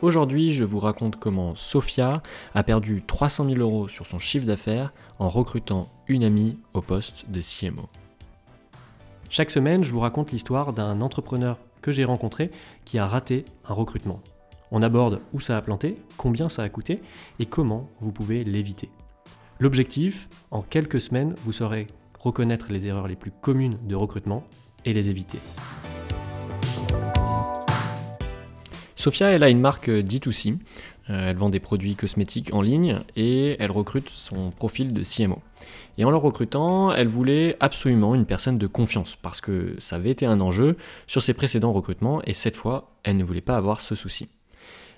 Aujourd'hui, je vous raconte comment Sophia a perdu 300 000 euros sur son chiffre d'affaires en recrutant une amie au poste de CMO. Chaque semaine, je vous raconte l'histoire d'un entrepreneur que j'ai rencontré qui a raté un recrutement. On aborde où ça a planté, combien ça a coûté et comment vous pouvez l'éviter. L'objectif, en quelques semaines, vous saurez reconnaître les erreurs les plus communes de recrutement et les éviter. Sophia, elle a une marque D2C. Euh, elle vend des produits cosmétiques en ligne et elle recrute son profil de CMO. Et en le recrutant, elle voulait absolument une personne de confiance parce que ça avait été un enjeu sur ses précédents recrutements et cette fois, elle ne voulait pas avoir ce souci.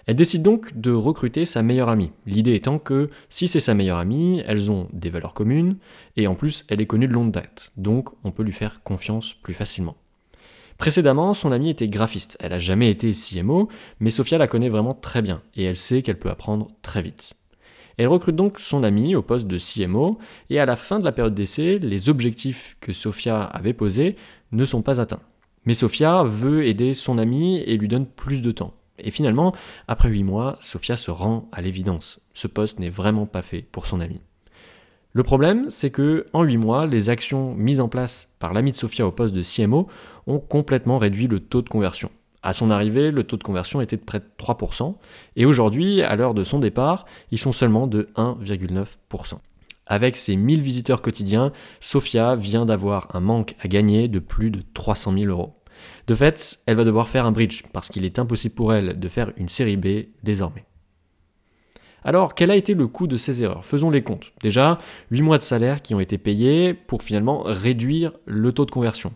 Elle décide donc de recruter sa meilleure amie. L'idée étant que si c'est sa meilleure amie, elles ont des valeurs communes et en plus elle est connue de longue date, donc on peut lui faire confiance plus facilement. Précédemment, son amie était graphiste. Elle n'a jamais été CMO, mais Sophia la connaît vraiment très bien et elle sait qu'elle peut apprendre très vite. Elle recrute donc son amie au poste de CMO et à la fin de la période d'essai, les objectifs que Sophia avait posés ne sont pas atteints. Mais Sophia veut aider son amie et lui donne plus de temps. Et finalement, après 8 mois, Sophia se rend à l'évidence. Ce poste n'est vraiment pas fait pour son amie. Le problème, c'est que en 8 mois, les actions mises en place par l'ami de Sophia au poste de CMO ont complètement réduit le taux de conversion. À son arrivée, le taux de conversion était de près de 3%, et aujourd'hui, à l'heure de son départ, ils sont seulement de 1,9%. Avec ses 1000 visiteurs quotidiens, Sophia vient d'avoir un manque à gagner de plus de 300 000 euros. De fait, elle va devoir faire un bridge, parce qu'il est impossible pour elle de faire une série B désormais. Alors, quel a été le coût de ces erreurs? Faisons les comptes. Déjà, 8 mois de salaire qui ont été payés pour finalement réduire le taux de conversion.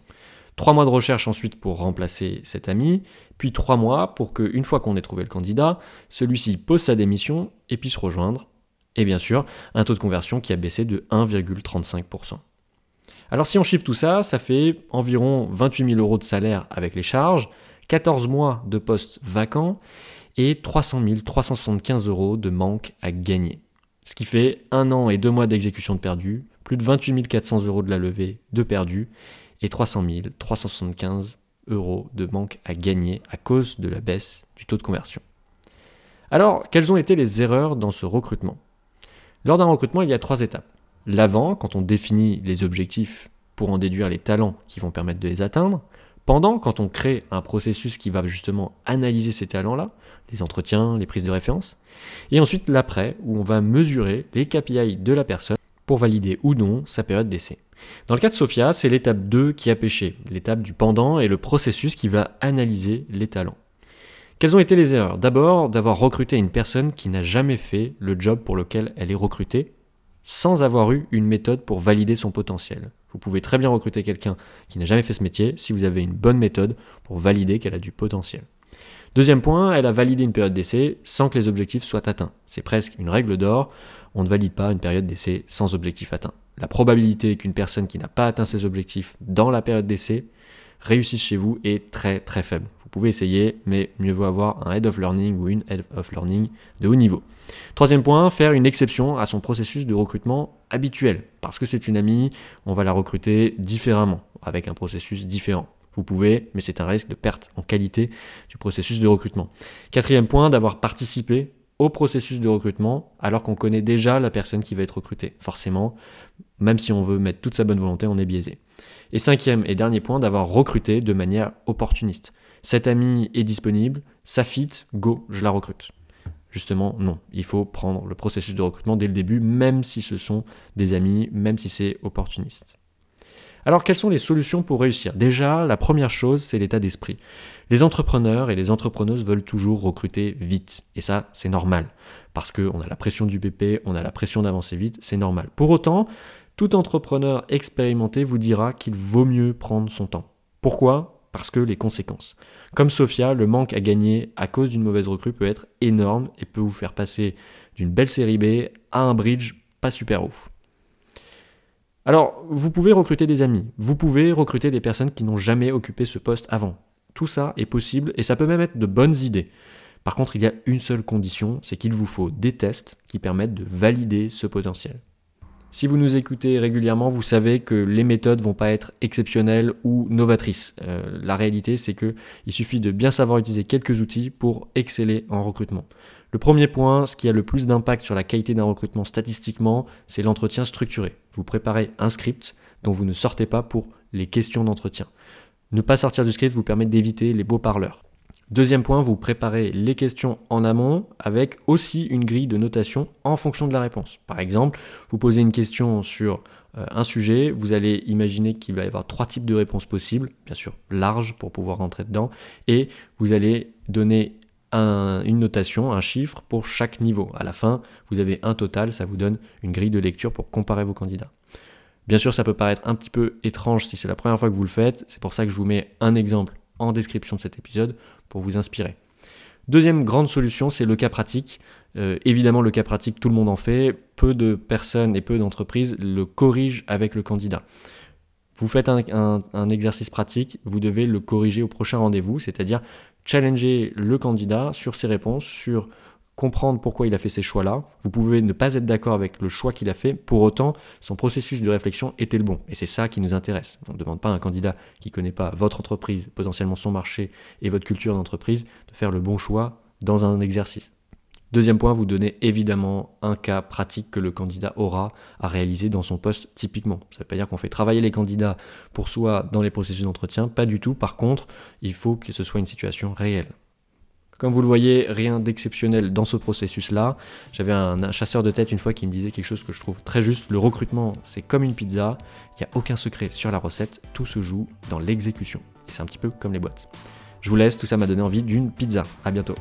3 mois de recherche ensuite pour remplacer cet ami, puis 3 mois pour que, une fois qu'on ait trouvé le candidat, celui-ci pose sa démission et puisse rejoindre. Et bien sûr, un taux de conversion qui a baissé de 1,35%. Alors si on chiffre tout ça, ça fait environ 28 000 euros de salaire avec les charges, 14 mois de poste vacant et 300 375 euros de manque à gagner. Ce qui fait un an et deux mois d'exécution de perdu, plus de 28 400 euros de la levée de perdu et 300 375 euros de manque à gagner à cause de la baisse du taux de conversion. Alors, quelles ont été les erreurs dans ce recrutement? Lors d'un recrutement, il y a trois étapes. L'avant, quand on définit les objectifs pour en déduire les talents qui vont permettre de les atteindre. Pendant, quand on crée un processus qui va justement analyser ces talents-là, les entretiens, les prises de référence. Et ensuite l'après, où on va mesurer les KPI de la personne pour valider ou non sa période d'essai. Dans le cas de Sophia, c'est l'étape 2 qui a pêché, l'étape du pendant et le processus qui va analyser les talents. Quelles ont été les erreurs? D'abord, d'avoir recruté une personne qui n'a jamais fait le job pour lequel elle est recrutée, sans avoir eu une méthode pour valider son potentiel. Vous pouvez très bien recruter quelqu'un qui n'a jamais fait ce métier si vous avez une bonne méthode pour valider qu'elle a du potentiel. Deuxième point, elle a validé une période d'essai sans que les objectifs soient atteints. C'est presque une règle d'or, on ne valide pas une période d'essai sans objectif atteint. La probabilité qu'une personne qui n'a pas atteint ses objectifs dans la période d'essai réussisse chez vous est très très faible. Vous pouvez essayer, mais mieux vaut avoir un head of learning ou une head of learning de haut niveau. Troisième point, faire une exception à son processus de recrutement habituel. Parce que c'est une amie, on va la recruter différemment, avec un processus différent. Vous pouvez, mais c'est un risque de perte en qualité du processus de recrutement. Quatrième point, d'avoir participé au processus de recrutement alors qu'on connaît déjà la personne qui va être recrutée. Forcément, même si on veut mettre toute sa bonne volonté, on est biaisé. Et cinquième et dernier point, d'avoir recruté de manière opportuniste. Cet ami est disponible, ça fit, go, je la recrute. Justement, non. Il faut prendre le processus de recrutement dès le début, même si ce sont des amis, même si c'est opportuniste. Alors quelles sont les solutions pour réussir? Déjà, la première chose, c'est l'état d'esprit. Les entrepreneurs et les entrepreneuses veulent toujours recruter vite. Et ça, c'est normal. Parce qu'on a la pression du BP, on a la pression d'avancer vite, c'est normal. Pour autant, tout entrepreneur expérimenté vous dira qu'il vaut mieux prendre son temps. Pourquoi? Parce que les conséquences. Comme Sophia, le manque à gagner à cause d'une mauvaise recrue peut être énorme et peut vous faire passer d'une belle série B à un bridge pas super ouf. Alors, vous pouvez recruter des amis, vous pouvez recruter des personnes qui n'ont jamais occupé ce poste avant. Tout ça est possible et ça peut même être de bonnes idées. Par contre, il y a une seule condition, c'est qu'il vous faut des tests qui permettent de valider ce potentiel. Si vous nous écoutez régulièrement, vous savez que les méthodes vont pas être exceptionnelles ou novatrices. Euh, la réalité, c'est que il suffit de bien savoir utiliser quelques outils pour exceller en recrutement. Le premier point, ce qui a le plus d'impact sur la qualité d'un recrutement statistiquement, c'est l'entretien structuré. Vous préparez un script dont vous ne sortez pas pour les questions d'entretien. Ne pas sortir du script vous permet d'éviter les beaux parleurs. Deuxième point, vous préparez les questions en amont avec aussi une grille de notation en fonction de la réponse. Par exemple, vous posez une question sur euh, un sujet, vous allez imaginer qu'il va y avoir trois types de réponses possibles, bien sûr larges pour pouvoir rentrer dedans, et vous allez donner une notation, un chiffre pour chaque niveau. À la fin, vous avez un total, ça vous donne une grille de lecture pour comparer vos candidats. Bien sûr, ça peut paraître un petit peu étrange si c'est la première fois que vous le faites, c'est pour ça que je vous mets un exemple en description de cet épisode pour vous inspirer. Deuxième grande solution, c'est le cas pratique. Euh, évidemment, le cas pratique, tout le monde en fait. Peu de personnes et peu d'entreprises le corrigent avec le candidat. Vous faites un, un, exercice pratique, vous devez le corriger au prochain rendez-vous, c'est-à-dire challenger le candidat sur ses réponses, sur comprendre pourquoi il a fait ces choix-là. Vous pouvez ne pas être d'accord avec le choix qu'il a fait, pour autant, son processus de réflexion était le bon. Et c'est ça qui nous intéresse. On ne demande pas à un candidat qui ne connaît pas votre entreprise, potentiellement son marché et votre culture d'entreprise, de faire le bon choix dans un exercice. Deuxième point, vous donnez évidemment un cas pratique que le candidat aura à réaliser dans son poste typiquement. Ça ne veut pas dire qu'on fait travailler les candidats pour soi dans les processus d'entretien, pas du tout. Par contre, il faut que ce soit une situation réelle. Comme vous le voyez, rien d'exceptionnel dans ce processus-là. J'avais un, chasseur de tête une fois qui me disait quelque chose que je trouve très juste. Le recrutement, c'est comme une pizza. Il n'y a aucun secret sur la recette. Tout se joue dans l'exécution. Et c'est un petit peu comme les boîtes. Je vous laisse, tout ça m'a donné envie d'une pizza. À bientôt.